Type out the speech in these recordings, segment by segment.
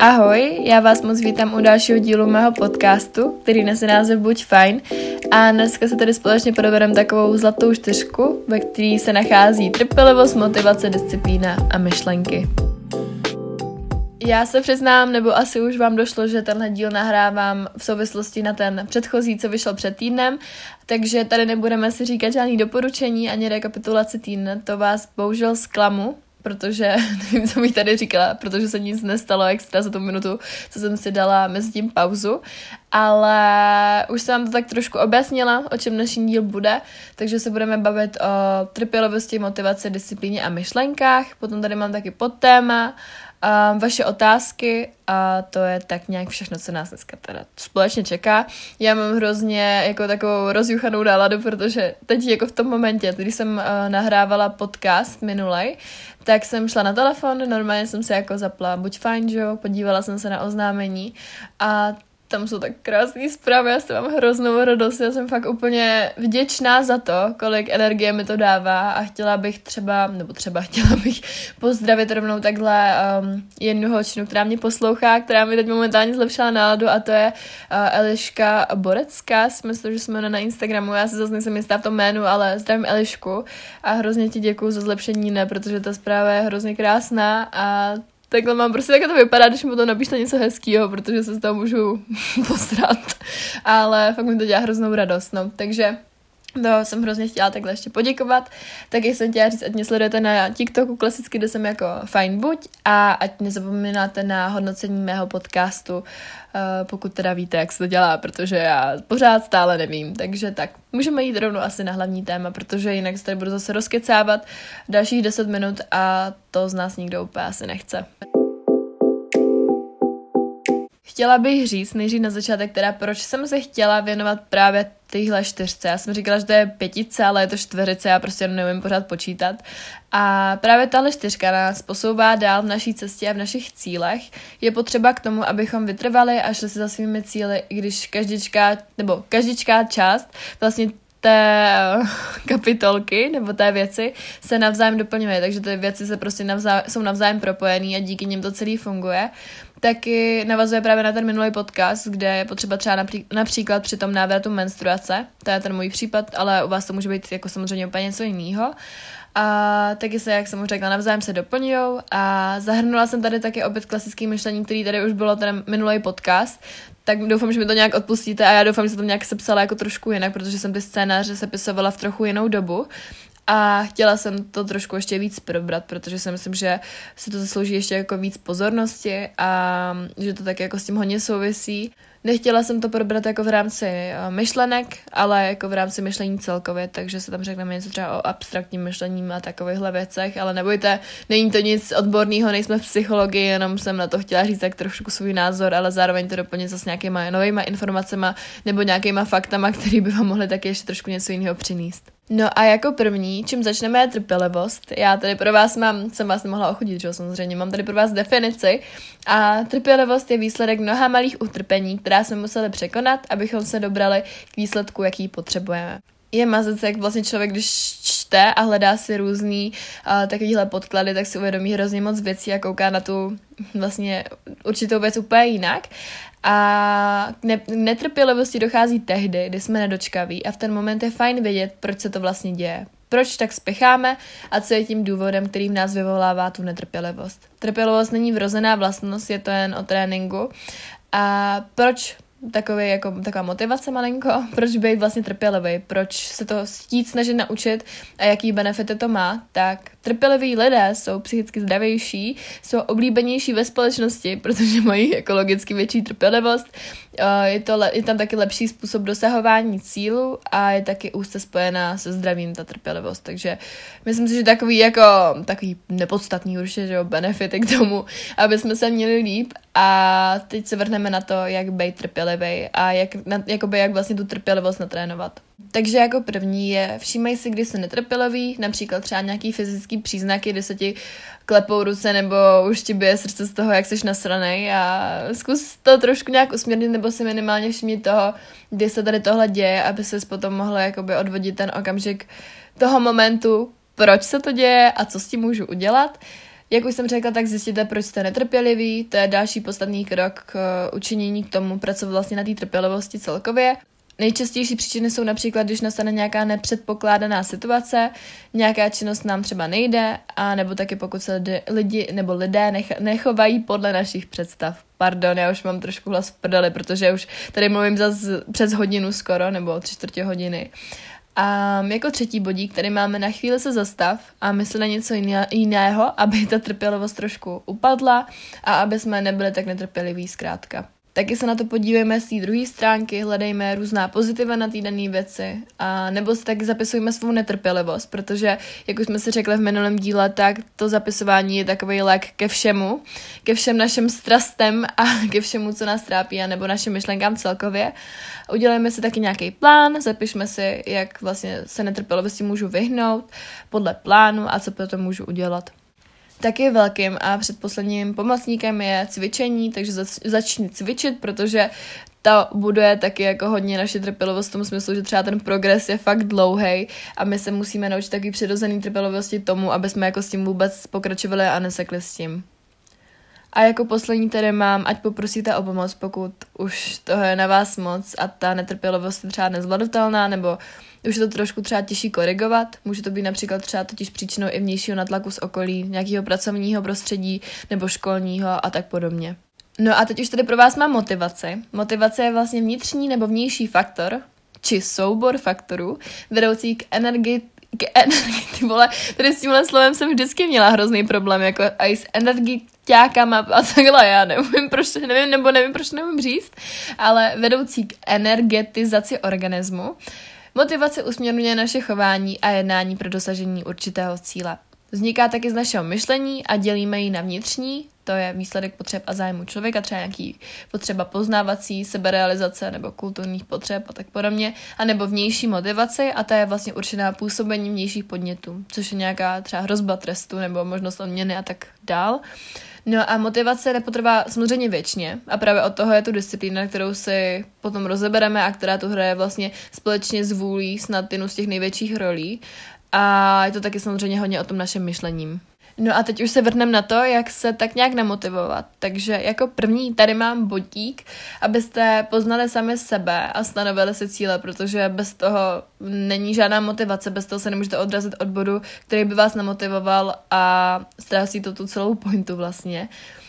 Ahoj, já vás moc vítám u dalšího dílu mého podcastu, který nese název Buď fajn. A dneska se tady společně probereme takovou zlatou čtyřku, ve které se nachází trpělivost, motivace, disciplína a myšlenky. Já se přiznám, nebo asi už vám došlo, že tenhle díl nahrávám v souvislosti na ten předchozí, co vyšel před týdnem, takže tady nebudeme si říkat žádný doporučení ani rekapitulaci týdne, to vás bohužel zklamu, protože nevím, co bych tady říkala, protože se nic nestalo extra za tu minutu, co jsem si dala mezi tím pauzu, ale už jsem vám to tak trošku objasnila, o čem dnešní díl bude, takže se budeme bavit o trpělivosti, motivaci, disciplíně a myšlenkách, potom tady mám taky podtéma, uh, vaše otázky a to je tak nějak všechno, co nás dneska teda společně čeká. Já mám hrozně jako takovou rozjuchanou náladu, protože teď jako v tom momentě, když jsem uh, nahrávala podcast minulej, tak jsem šla na telefon, normálně jsem se jako zapla buď fajn, že jo, podívala jsem se na oznámení a tam jsou tak krásné zprávy, já jsem mám hroznou radost, já jsem fakt úplně vděčná za to, kolik energie mi to dává a chtěla bych třeba, nebo třeba chtěla bych pozdravit rovnou takhle um, jednu holčinu, která mě poslouchá, která mi teď momentálně zlepšila náladu a to je uh, Eliška Borecká, si myslím, že jsme na Instagramu, já se zase nejsem jistá v tom jménu, ale zdravím Elišku a hrozně ti děkuju za zlepšení, ne, protože ta zpráva je hrozně krásná a Takhle mám prostě, jak to vypadá, když mu to napíšte něco hezkého, protože se z toho můžu posrat. Ale fakt mi to dělá hroznou radost, no. Takže to jsem hrozně chtěla takhle ještě poděkovat. Taky jsem chtěla říct, ať mě sledujete na TikToku klasicky, kde jsem jako fajn buď a ať nezapomínáte na hodnocení mého podcastu, eh, pokud teda víte, jak se to dělá, protože já pořád stále nevím. Takže tak, můžeme jít rovnou asi na hlavní téma, protože jinak se tady budu zase rozkecávat dalších 10 minut a to z nás nikdo úplně asi nechce. Chtěla bych říct nejdřív na začátek teda, proč jsem se chtěla věnovat právě téhle čtyřce. Já jsem říkala, že to je pětice, ale je to čtveřice, já prostě neumím pořád počítat. A právě tahle čtyřka nás posouvá dál v naší cestě a v našich cílech. Je potřeba k tomu, abychom vytrvali a šli si za svými cíly, i když každičká, nebo každičká část vlastně té kapitolky nebo té věci se navzájem doplňuje, takže ty věci se prostě navzájem, jsou navzájem propojený a díky nim to celý funguje taky navazuje právě na ten minulý podcast, kde je potřeba třeba napří- například při tom návratu menstruace, to je ten můj případ, ale u vás to může být jako samozřejmě úplně něco jiného. A taky se, jak jsem už řekla, navzájem se doplňují a zahrnula jsem tady taky opět klasický myšlení, který tady už bylo ten minulý podcast, tak doufám, že mi to nějak odpustíte a já doufám, že se to nějak sepsala jako trošku jinak, protože jsem ty scénáře sepisovala v trochu jinou dobu a chtěla jsem to trošku ještě víc probrat, protože si myslím, že se to zaslouží ještě jako víc pozornosti a že to tak jako s tím hodně souvisí. Nechtěla jsem to probrat jako v rámci eh, myšlenek, ale jako v rámci myšlení celkově, takže se tam řekneme něco třeba o abstraktním myšlení a takovýchhle věcech, ale nebojte, není to nic odborného, nejsme v psychologii, jenom jsem na to chtěla říct tak trošku svůj názor, ale zároveň to doplnit s nějakýma novýma informacemi nebo nějakýma faktama, které by vám mohly taky ještě trošku něco jiného přinést. No a jako první, čím začneme, je trpělivost. Já tady pro vás mám, jsem vás nemohla ochudit, že samozřejmě, mám tady pro vás definici. A trpělivost je výsledek mnoha malých utrpení, která jsme museli překonat, abychom se dobrali k výsledku, jaký potřebujeme je mazec, jak vlastně člověk, když čte a hledá si různý uh, takovýhle podklady, tak si uvědomí hrozně moc věcí a kouká na tu vlastně určitou věc úplně jinak. A k ne- netrpělivosti dochází tehdy, kdy jsme nedočkaví a v ten moment je fajn vědět, proč se to vlastně děje. Proč tak spěcháme a co je tím důvodem, který v nás vyvolává tu netrpělivost. Trpělivost není vrozená vlastnost, je to jen o tréninku. A proč takový, jako, taková motivace malinko, proč být vlastně trpělivý, proč se to chtít snažit naučit a jaký benefity to má, tak trpěliví lidé jsou psychicky zdravější, jsou oblíbenější ve společnosti, protože mají ekologicky větší trpělivost, eh, je, to, je tam taky lepší způsob dosahování cílu a je taky úzce spojená se zdravím ta trpělivost, takže myslím si, že takový jako takový nepodstatný určitě, že jo, benefity k tomu, aby jsme se měli líp. A teď se vrhneme na to, jak být trpělivý a jak, na, jakoby, jak vlastně tu trpělivost natrénovat. Takže jako první je, všímej si, kdy se netrpělivý, například třeba nějaký fyzický příznaky, kdy se ti klepou ruce nebo už ti bije srdce z toho, jak jsi nasranej a zkus to trošku nějak usměrnit nebo si minimálně všimnit toho, kdy se tady tohle děje, aby se potom mohla jakoby odvodit ten okamžik toho momentu, proč se to děje a co s tím můžu udělat. Jak už jsem řekla, tak zjistíte, proč jste netrpěliví. To je další podstatný krok k učinění k tomu pracovat vlastně na té trpělivosti celkově. Nejčastější příčiny jsou například, když nastane nějaká nepředpokládaná situace, nějaká činnost nám třeba nejde, a nebo taky pokud se lidi, nebo lidé nech, nechovají podle našich představ. Pardon, já už mám trošku hlas v prdeli, protože už tady mluvím zase přes hodinu skoro, nebo tři čtvrtě hodiny. A jako třetí bodík, který máme na chvíli se zastav a mysli na něco jiného, aby ta trpělivost trošku upadla a aby jsme nebyli tak netrpěliví zkrátka. Taky se na to podívejme z té druhé stránky, hledejme různá pozitiva na té dané věci a nebo si taky zapisujeme svou netrpělivost, protože, jak už jsme si řekli v minulém díle, tak to zapisování je takový lék ke všemu, ke všem našim strastem a ke všemu, co nás trápí, a nebo našim myšlenkám celkově. Udělejme si taky nějaký plán, zapišme si, jak vlastně se netrpělivosti můžu vyhnout podle plánu a co potom můžu udělat. Taky velkým a předposledním pomocníkem je cvičení, takže zač- začni cvičit, protože to buduje taky jako hodně naše trpělivost v tom smyslu, že třeba ten progres je fakt dlouhý a my se musíme naučit taky přirozený trpělivosti tomu, aby jsme jako s tím vůbec pokračovali a nesekli s tím. A jako poslední tedy mám, ať poprosíte o pomoc, pokud už toho je na vás moc a ta netrpělivost je třeba nezvladatelná, nebo už je to trošku třeba těžší korigovat. Může to být například třeba totiž příčinou i vnějšího natlaku z okolí, nějakého pracovního prostředí nebo školního a tak podobně. No a teď už tady pro vás mám motivaci. Motivace je vlastně vnitřní nebo vnější faktor, či soubor faktorů, vedoucí k energii k energii, ty vole, tady s tímhle slovem jsem vždycky měla hrozný problém, jako i s energiťákama a takhle, já nevím, proč, nevím, nebo nevím, proč nevím říct, ale vedoucí k energetizaci organismu, Motivace usměrňuje naše chování a jednání pro dosažení určitého cíle. Vzniká taky z našeho myšlení a dělíme ji na vnitřní, to je výsledek potřeb a zájmu člověka, třeba nějaký potřeba poznávací, seberealizace nebo kulturních potřeb a tak podobně, a nebo vnější motivace a ta je vlastně určená působení vnějších podnětů, což je nějaká třeba hrozba trestu nebo možnost odměny a tak dál. No a motivace nepotrvá samozřejmě věčně a právě od toho je tu disciplína, kterou si potom rozebereme a která tu hraje vlastně společně s vůlí snad jednu z těch největších rolí. A je to taky samozřejmě hodně o tom našem myšlením. No a teď už se vrhneme na to, jak se tak nějak namotivovat. Takže jako první tady mám bodík, abyste poznali sami sebe a stanovili si cíle, protože bez toho není žádná motivace, bez toho se nemůžete odrazit od bodu, který by vás namotivoval a ztrácí to tu celou pointu vlastně. Uh,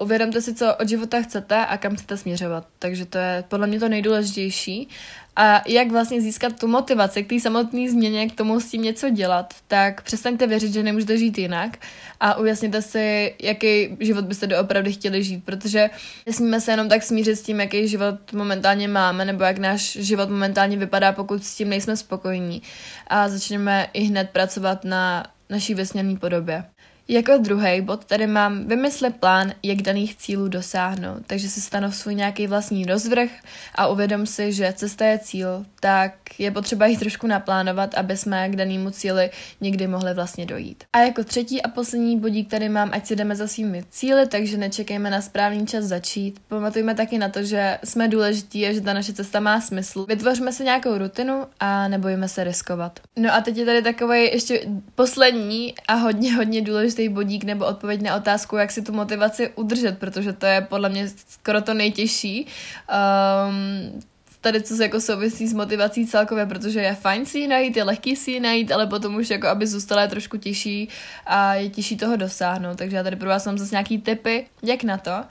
uvědomte si, co od života chcete a kam chcete směřovat. Takže to je podle mě to nejdůležitější a jak vlastně získat tu motivaci k té samotné změně, k tomu s tím něco dělat, tak přestaňte věřit, že nemůžete žít jinak a ujasněte si, jaký život byste doopravdy chtěli žít, protože nesmíme se jenom tak smířit s tím, jaký život momentálně máme, nebo jak náš život momentálně vypadá, pokud s tím nejsme spokojení a začneme i hned pracovat na naší vesněné podobě. Jako druhý bod tady mám vymysle plán, jak daných cílů dosáhnout. Takže si stanov svůj nějaký vlastní rozvrh a uvědom si, že cesta je cíl, tak je potřeba jich trošku naplánovat, aby jsme k danému cíli někdy mohli vlastně dojít. A jako třetí a poslední bodík tady mám, ať si jdeme za svými cíly, takže nečekejme na správný čas začít. Pamatujme taky na to, že jsme důležití a že ta naše cesta má smysl. Vytvořme si nějakou rutinu a nebojíme se riskovat. No a teď je tady takový ještě poslední a hodně, hodně důležitý bodík nebo odpověď na otázku, jak si tu motivaci udržet, protože to je podle mě skoro to nejtěžší. Um, tady co se jako souvisí s motivací celkově, protože je fajn si ji najít, je lehký si ji najít, ale potom už jako aby zůstala je trošku těžší a je těžší toho dosáhnout. Takže já tady pro vás mám zase nějaký tipy, jak na to.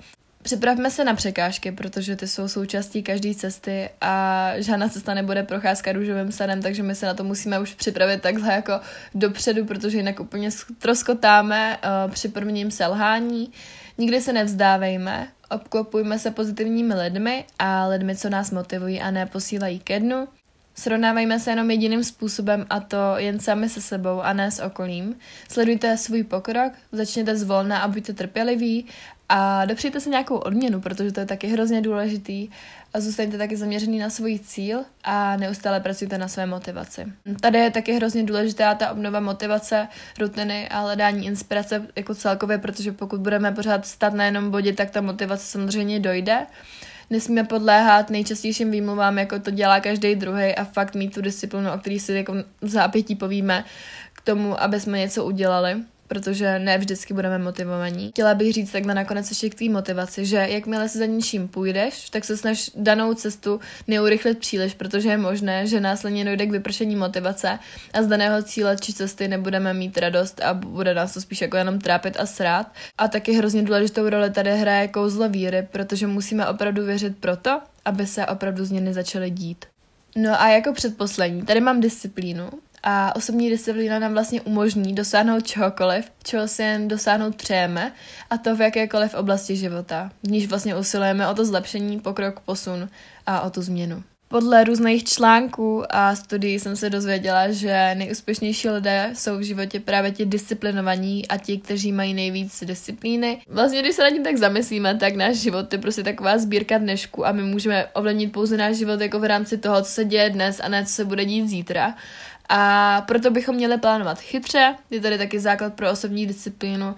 Připravme se na překážky, protože ty jsou součástí každé cesty a žádná cesta nebude procházka růžovým sadem, takže my se na to musíme už připravit takhle jako dopředu, protože jinak úplně troskotáme uh, při prvním selhání. Nikdy se nevzdávejme, obklopujme se pozitivními lidmi a lidmi, co nás motivují a neposílají ke dnu. Srovnávejme se jenom jediným způsobem a to jen sami se sebou a ne s okolím. Sledujte svůj pokrok, začněte zvolna a buďte trpěliví a dopřejte si nějakou odměnu, protože to je taky hrozně důležitý a zůstaňte taky zaměřený na svůj cíl a neustále pracujte na své motivaci. Tady je taky hrozně důležitá ta obnova motivace, rutiny a hledání inspirace jako celkově, protože pokud budeme pořád stát na jednom bodě, tak ta motivace samozřejmě dojde. Nesmíme podléhat nejčastějším výmluvám, jako to dělá každý druhý a fakt mít tu disciplinu, o který si jako zápětí povíme k tomu, aby jsme něco udělali protože ne vždycky budeme motivovaní. Chtěla bych říct takhle nakonec ještě k té motivaci, že jakmile se za něčím půjdeš, tak se snaž danou cestu neurychlit příliš, protože je možné, že následně dojde k vypršení motivace a z daného cíle či cesty nebudeme mít radost a bude nás to spíš jako jenom trápit a srát. A taky hrozně důležitou roli tady hraje kouzlo víry, protože musíme opravdu věřit proto, aby se opravdu změny začaly dít. No a jako předposlední, tady mám disciplínu a osobní disciplína nám vlastně umožní dosáhnout čehokoliv, čeho si jen dosáhnout přejeme, a to v jakékoliv oblasti života, v níž vlastně usilujeme o to zlepšení, pokrok, posun a o tu změnu. Podle různých článků a studií jsem se dozvěděla, že nejúspěšnější lidé jsou v životě právě ti disciplinovaní a ti, kteří mají nejvíc disciplíny. Vlastně, když se nad tím tak zamyslíme, tak náš život je prostě taková sbírka dnešku a my můžeme ovlivnit pouze náš život jako v rámci toho, co se děje dnes a ne co se bude dít zítra. A proto bychom měli plánovat chytře. Je tady taky základ pro osobní disciplínu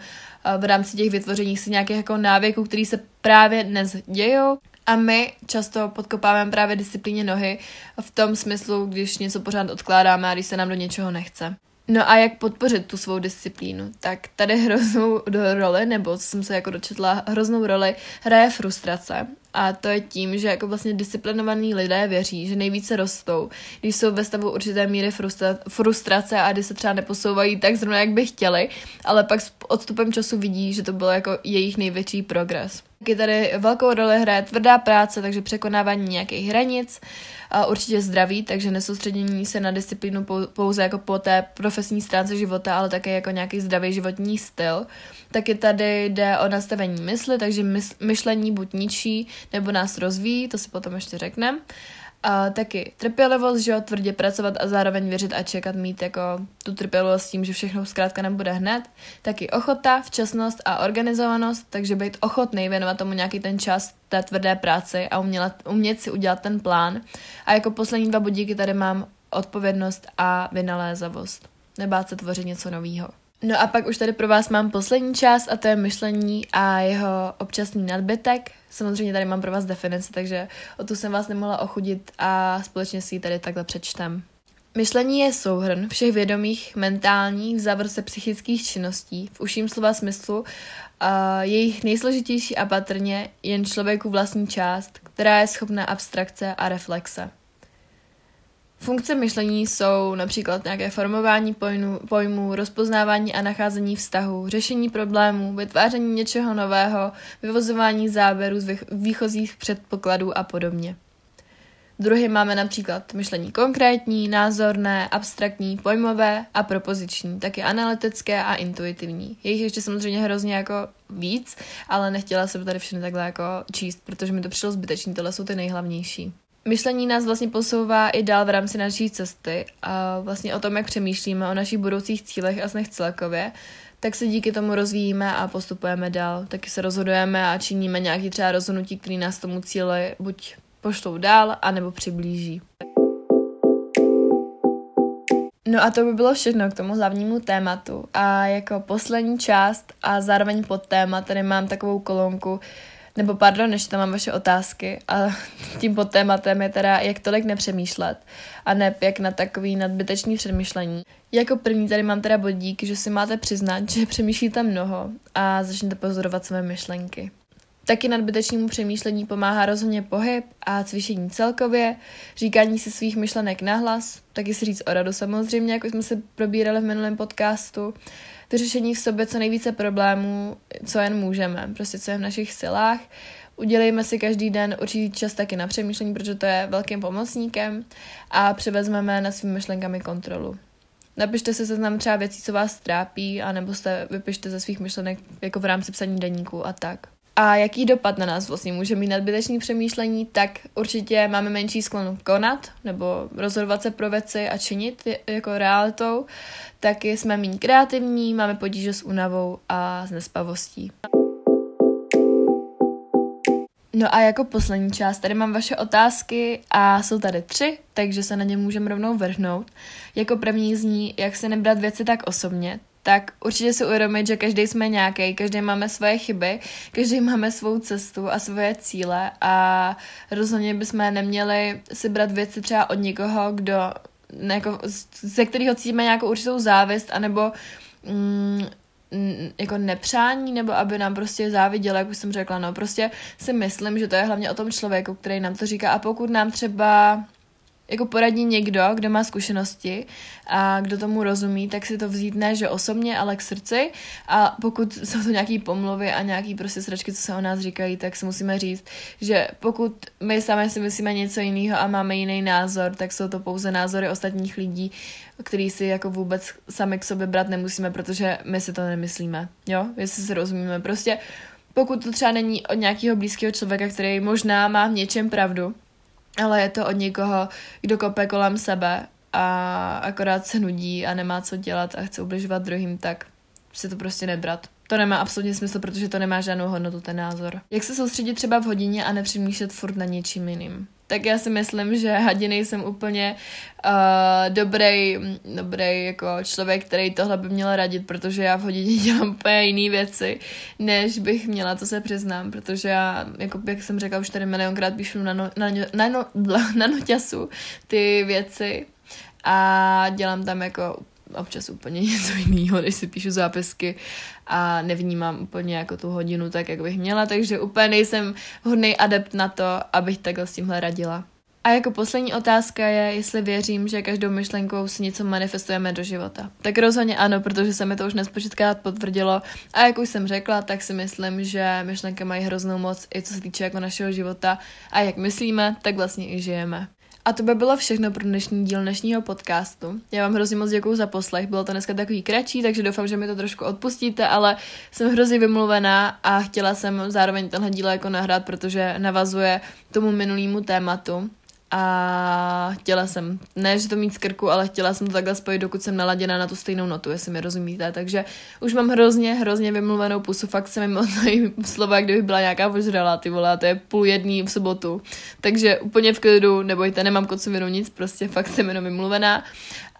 v rámci těch vytvoření si nějakých jako návyků, které se právě dnes dějou. A my často podkopáváme právě disciplíně nohy v tom smyslu, když něco pořád odkládáme a když se nám do něčeho nechce. No a jak podpořit tu svou disciplínu? Tak tady hroznou roli, nebo jsem se jako dočetla, hroznou roli hraje frustrace. A to je tím, že jako vlastně disciplinovaní lidé věří, že nejvíce rostou, když jsou ve stavu určité míry frustra- frustrace a když se třeba neposouvají tak zrovna, jak by chtěli, ale pak s odstupem času vidí, že to byl jako jejich největší progres. Je tady velkou roli hraje tvrdá práce, takže překonávání nějakých hranic, a určitě zdraví, takže nesoustředění se na disciplínu pouze jako po té profesní stránce života, ale také jako nějaký zdravý životní styl. Taky tady jde o nastavení mysli, takže myšlení buď ničí, nebo nás rozvíjí, to si potom ještě řekneme. A taky trpělivost, že jo, tvrdě pracovat a zároveň věřit a čekat, mít jako tu trpělivost s tím, že všechno zkrátka nebude hned. Taky ochota, včasnost a organizovanost, takže být ochotný věnovat tomu nějaký ten čas té tvrdé práci a umělat, umět si udělat ten plán. A jako poslední dva bodíky tady mám odpovědnost a vynalézavost. Nebát se tvořit něco nového. No a pak už tady pro vás mám poslední část a to je myšlení a jeho občasný nadbytek. Samozřejmě tady mám pro vás definici, takže o tu jsem vás nemohla ochudit a společně si ji tady takhle přečtem. Myšlení je souhrn všech vědomých, mentálních, v závrse psychických činností, v užším slova smyslu, a jejich nejsložitější a patrně jen člověku vlastní část, která je schopná abstrakce a reflexe. Funkce myšlení jsou například nějaké formování pojmu, pojmů, rozpoznávání a nacházení vztahu, řešení problémů, vytváření něčeho nového, vyvozování závěrů z výchozích předpokladů a podobně. Druhy máme například myšlení konkrétní, názorné, abstraktní, pojmové a propoziční, taky analytické a intuitivní. Je jich ještě samozřejmě hrozně jako víc, ale nechtěla jsem tady všechny takhle jako číst, protože mi to přišlo zbytečný, tohle jsou ty nejhlavnější myšlení nás vlastně posouvá i dál v rámci naší cesty a vlastně o tom, jak přemýšlíme o našich budoucích cílech a snech celkově, tak se díky tomu rozvíjíme a postupujeme dál. Taky se rozhodujeme a činíme nějaký třeba rozhodnutí, který nás tomu cíli buď pošlou dál, anebo přiblíží. No a to by bylo všechno k tomu hlavnímu tématu. A jako poslední část a zároveň pod téma tady mám takovou kolonku, nebo pardon, než tam mám vaše otázky a tím pod tématem je teda, jak tolik nepřemýšlet a ne jak na takový nadbytečný přemýšlení. Jako první tady mám teda bodík, že si máte přiznat, že přemýšlíte mnoho a začnete pozorovat své myšlenky. Taky nadbytečnému přemýšlení pomáhá rozhodně pohyb a cvičení celkově, říkání si svých myšlenek nahlas, taky si říct o radu samozřejmě, jako jsme se probírali v minulém podcastu, vyřešení v sobě co nejvíce problémů, co jen můžeme, prostě co je v našich silách. Udělejme si každý den určitý čas taky na přemýšlení, protože to je velkým pomocníkem a převezmeme na svými myšlenkami kontrolu. Napište si seznam třeba věcí, co vás trápí, anebo se vypište ze svých myšlenek jako v rámci psaní deníku a tak. A jaký dopad na nás vlastně může mít nadbytečný přemýšlení, tak určitě máme menší sklon konat nebo rozhodovat se pro věci a činit jako realitou, taky jsme méně kreativní, máme potíže s únavou a s nespavostí. No a jako poslední část, tady mám vaše otázky a jsou tady tři, takže se na ně můžeme rovnou vrhnout. Jako první zní, jak se nebrat věci tak osobně, tak určitě si uvědomit, že každý jsme nějaký, každý máme svoje chyby, každý máme svou cestu a svoje cíle a rozhodně bychom neměli si brát věci třeba od někoho, kdo jako, ze kterého cítíme nějakou určitou závist, anebo mm, jako nepřání, nebo aby nám prostě záviděla, jak už jsem řekla, no prostě si myslím, že to je hlavně o tom člověku, který nám to říká. A pokud nám třeba jako poradí někdo, kdo má zkušenosti a kdo tomu rozumí, tak si to vzít ne, že osobně, ale k srdci. A pokud jsou to nějaký pomluvy a nějaký prostě sračky, co se o nás říkají, tak si musíme říct, že pokud my sami si myslíme něco jiného a máme jiný názor, tak jsou to pouze názory ostatních lidí, který si jako vůbec sami k sobě brát nemusíme, protože my si to nemyslíme, jo, jestli si rozumíme, prostě pokud to třeba není od nějakého blízkého člověka, který možná má v něčem pravdu, ale je to od někoho, kdo kope kolem sebe a akorát se nudí a nemá co dělat a chce ubližovat druhým, tak si to prostě nebrat. To nemá absolutně smysl, protože to nemá žádnou hodnotu, ten názor. Jak se soustředit třeba v hodině a nepřemýšlet furt na něčím jiným? tak já si myslím, že hadiny jsem úplně uh, dobrý, dobrý jako člověk, který tohle by měl radit, protože já v hodině dělám úplně jiné věci, než bych měla, to se přiznám, protože já, jako jak jsem řekla už tady milionkrát, píšu na, no, na, na, no, na noťasu ty věci a dělám tam jako občas úplně něco jiného, než si píšu zápisky a nevnímám úplně jako tu hodinu tak, jak bych měla, takže úplně nejsem hodný adept na to, abych takhle s tímhle radila. A jako poslední otázka je, jestli věřím, že každou myšlenkou si něco manifestujeme do života. Tak rozhodně ano, protože se mi to už nespočetkrát potvrdilo. A jak už jsem řekla, tak si myslím, že myšlenky mají hroznou moc i co se týče jako našeho života. A jak myslíme, tak vlastně i žijeme. A to by bylo všechno pro dnešní díl dnešního podcastu. Já vám hrozně moc děkuji za poslech, bylo to dneska takový kratší, takže doufám, že mi to trošku odpustíte, ale jsem hrozně vymluvená a chtěla jsem zároveň tenhle díl jako nahrát, protože navazuje tomu minulému tématu a chtěla jsem, ne, že to mít z krku, ale chtěla jsem to takhle spojit, dokud jsem naladěna na tu stejnou notu, jestli mi rozumíte. Takže už mám hrozně, hrozně vymluvenou pusu, fakt se mi slova, kdyby byla nějaká ožrala, ty vole, to je půl jedný v sobotu. Takže úplně v klidu, nebojte, nemám kocovinu nic, prostě fakt jsem jenom vymluvená.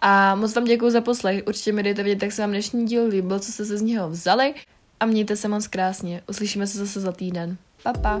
A moc vám děkuji za poslech, určitě mi dejte vědět, jak se vám dnešní díl líbil, co jste se z něho vzali a mějte se moc krásně. Uslyšíme se zase za týden. Pa, pa.